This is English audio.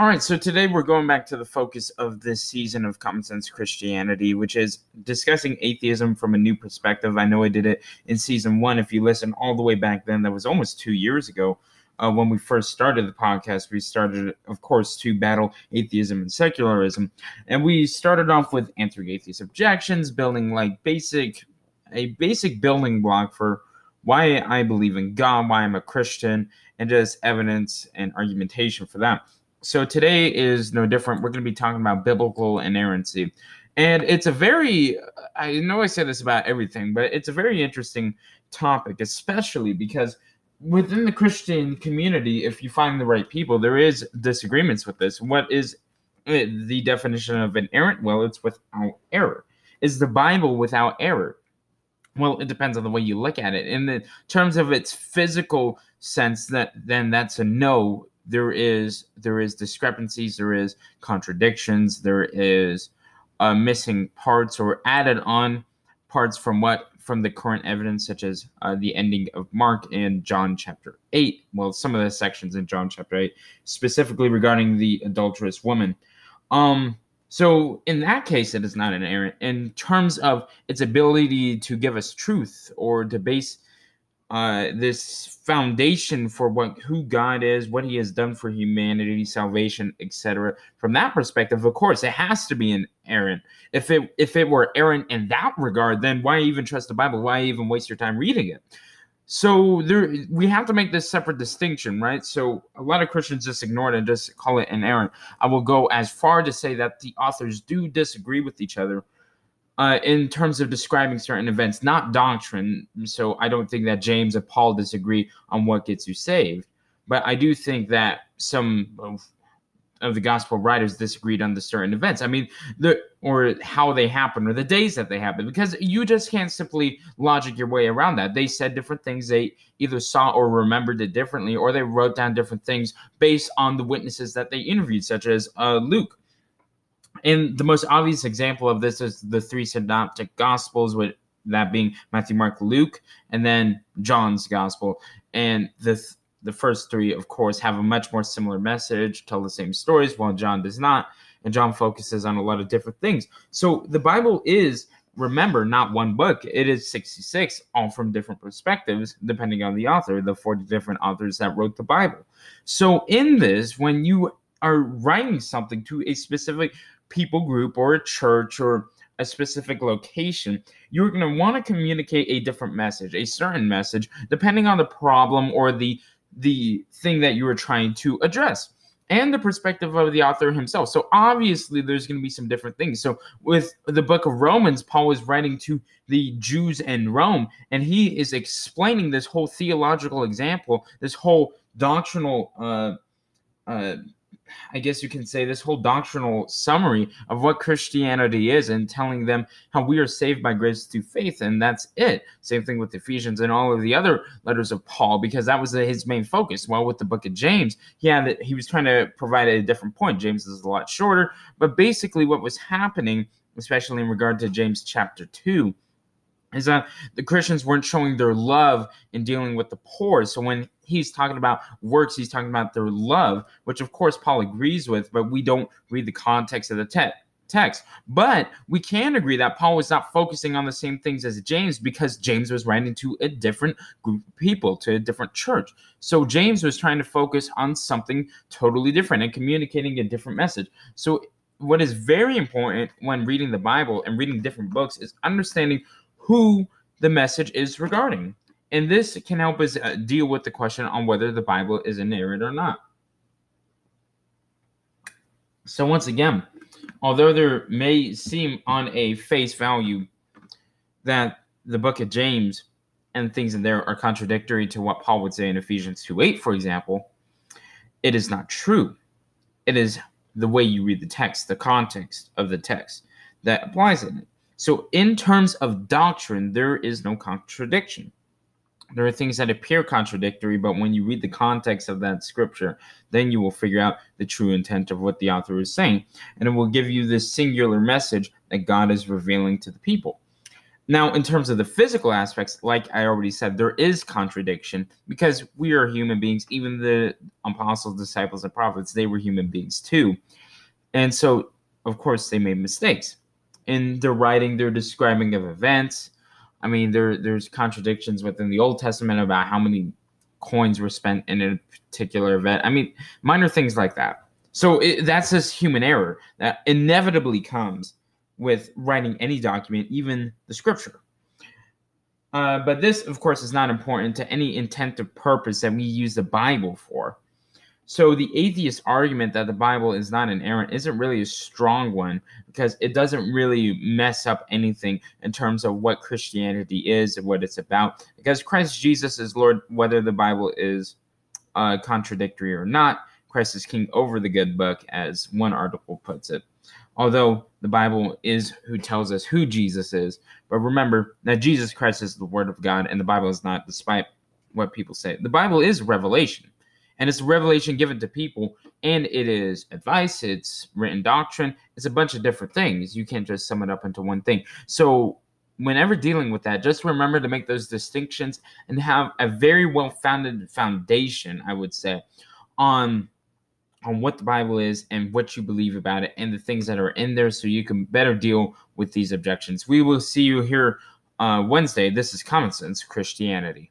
All right, so today we're going back to the focus of this season of Common Sense Christianity, which is discussing atheism from a new perspective. I know I did it in season one. If you listen all the way back then, that was almost two years ago uh, when we first started the podcast. We started, of course, to battle atheism and secularism. And we started off with answering atheist objections, building like basic, a basic building block for why I believe in God, why I'm a Christian, and just evidence and argumentation for that so today is no different. We're going to be talking about biblical inerrancy. And it's a very, I know I say this about everything, but it's a very interesting topic, especially because within the Christian community, if you find the right people, there is disagreements with this. What is the definition of inerrant? Well, it's without error. Is the Bible without error? Well, it depends on the way you look at it. In the terms of its physical sense, that then that's a no there is there is discrepancies, there is contradictions, there is uh, missing parts or added on parts from what from the current evidence, such as uh, the ending of Mark and John chapter eight. Well, some of the sections in John chapter eight, specifically regarding the adulterous woman. Um, so in that case, it is not inerrant in terms of its ability to give us truth or to base uh, this foundation for what who God is, what He has done for humanity, salvation, etc. From that perspective, of course, it has to be an errant. If it if it were errant in that regard, then why even trust the Bible? Why even waste your time reading it? So there, we have to make this separate distinction, right? So a lot of Christians just ignore it and just call it inerrant. I will go as far to say that the authors do disagree with each other uh, in terms of describing certain events, not doctrine. So I don't think that James and Paul disagree on what gets you saved. But I do think that some of, of the gospel writers disagreed on the certain events. I mean, the or how they happen or the days that they happen, because you just can't simply logic your way around that. They said different things. They either saw or remembered it differently, or they wrote down different things based on the witnesses that they interviewed, such as uh, Luke and the most obvious example of this is the three synoptic gospels with that being matthew mark luke and then john's gospel. And the the first three of course have a much more similar message tell the same stories while john does not. And john focuses on a lot of different things. So the bible is remember not one book. It is 66 all from different perspectives depending on the author the 40 different authors that wrote the bible. So in this when you are writing something to a specific people group or a church or a specific location, you're going to want to communicate a different message, a certain message, depending on the problem or the the thing that you are trying to address and the perspective of the author himself. So obviously there's going to be some different things. So with the book of Romans, Paul is writing to the Jews in Rome and he is explaining this whole theological example, this whole doctrinal uh, uh, I guess you can say, this whole doctrinal summary of what Christianity is and telling them how we are saved by grace through faith. And that's it. Same thing with Ephesians and all of the other letters of Paul, because that was his main focus. Well, with the book of James, he had he was trying to provide a different point. James is a lot shorter, but basically what was happening, especially in regard to James chapter 2, is that the Christians weren't showing their love in dealing with the poor. So when he's talking about works, he's talking about their love, which of course Paul agrees with, but we don't read the context of the te- text. But we can agree that Paul was not focusing on the same things as James because James was writing to a different group of people, to a different church. So James was trying to focus on something totally different and communicating a different message. So what is very important when reading the Bible and reading different books is understanding who the message is regarding. And this can help us uh, deal with the question on whether the Bible is inerrant or not. So, once again, although there may seem on a face value that the book of James and things in there are contradictory to what Paul would say in Ephesians 2 8, for example, it is not true. It is the way you read the text, the context of the text that applies in it. So, in terms of doctrine, there is no contradiction there are things that appear contradictory, but when you read the context of that scripture, then you will figure out the true intent of what the author is saying. And it will give you this singular message that God is revealing to the people. Now, in terms of the physical aspects, like I already said, there is contradiction because we are human beings. Even the apostles, disciples, and prophets, they were human beings too. And so, of course, they made mistakes. In their writing, their describing of events. I mean, there there's contradictions within the Old Testament about how many coins were spent in a particular event. I mean, minor things like that. So it, that's just human error that inevitably comes with writing any document, even the scripture. Uh, but this, of course, is not important to any intent or purpose that we use the Bible for. So the atheist argument that the Bible is not inerrant isn't really a strong one because it doesn't really mess up anything in terms of what Christianity is and what it's about. Because Christ Jesus is Lord, whether the Bible is uh, contradictory or not. Christ is king over the good book, as one article puts it although the Bible is who tells us who Jesus is. But remember that Jesus Christ is the Word of God, and the Bible is not, despite what people say. The Bible is revelation, and it's revelation given to people, and it is advice, it's written doctrine, it's a bunch of different things. You can't just sum it up into one thing. So, whenever dealing with that, just remember to make those distinctions and have a very well founded foundation, I would say, on on what the Bible is and what you believe about it and the things that are in there so you can better deal with these objections. We will see you here uh, Wednesday. This is Common Sense Christianity.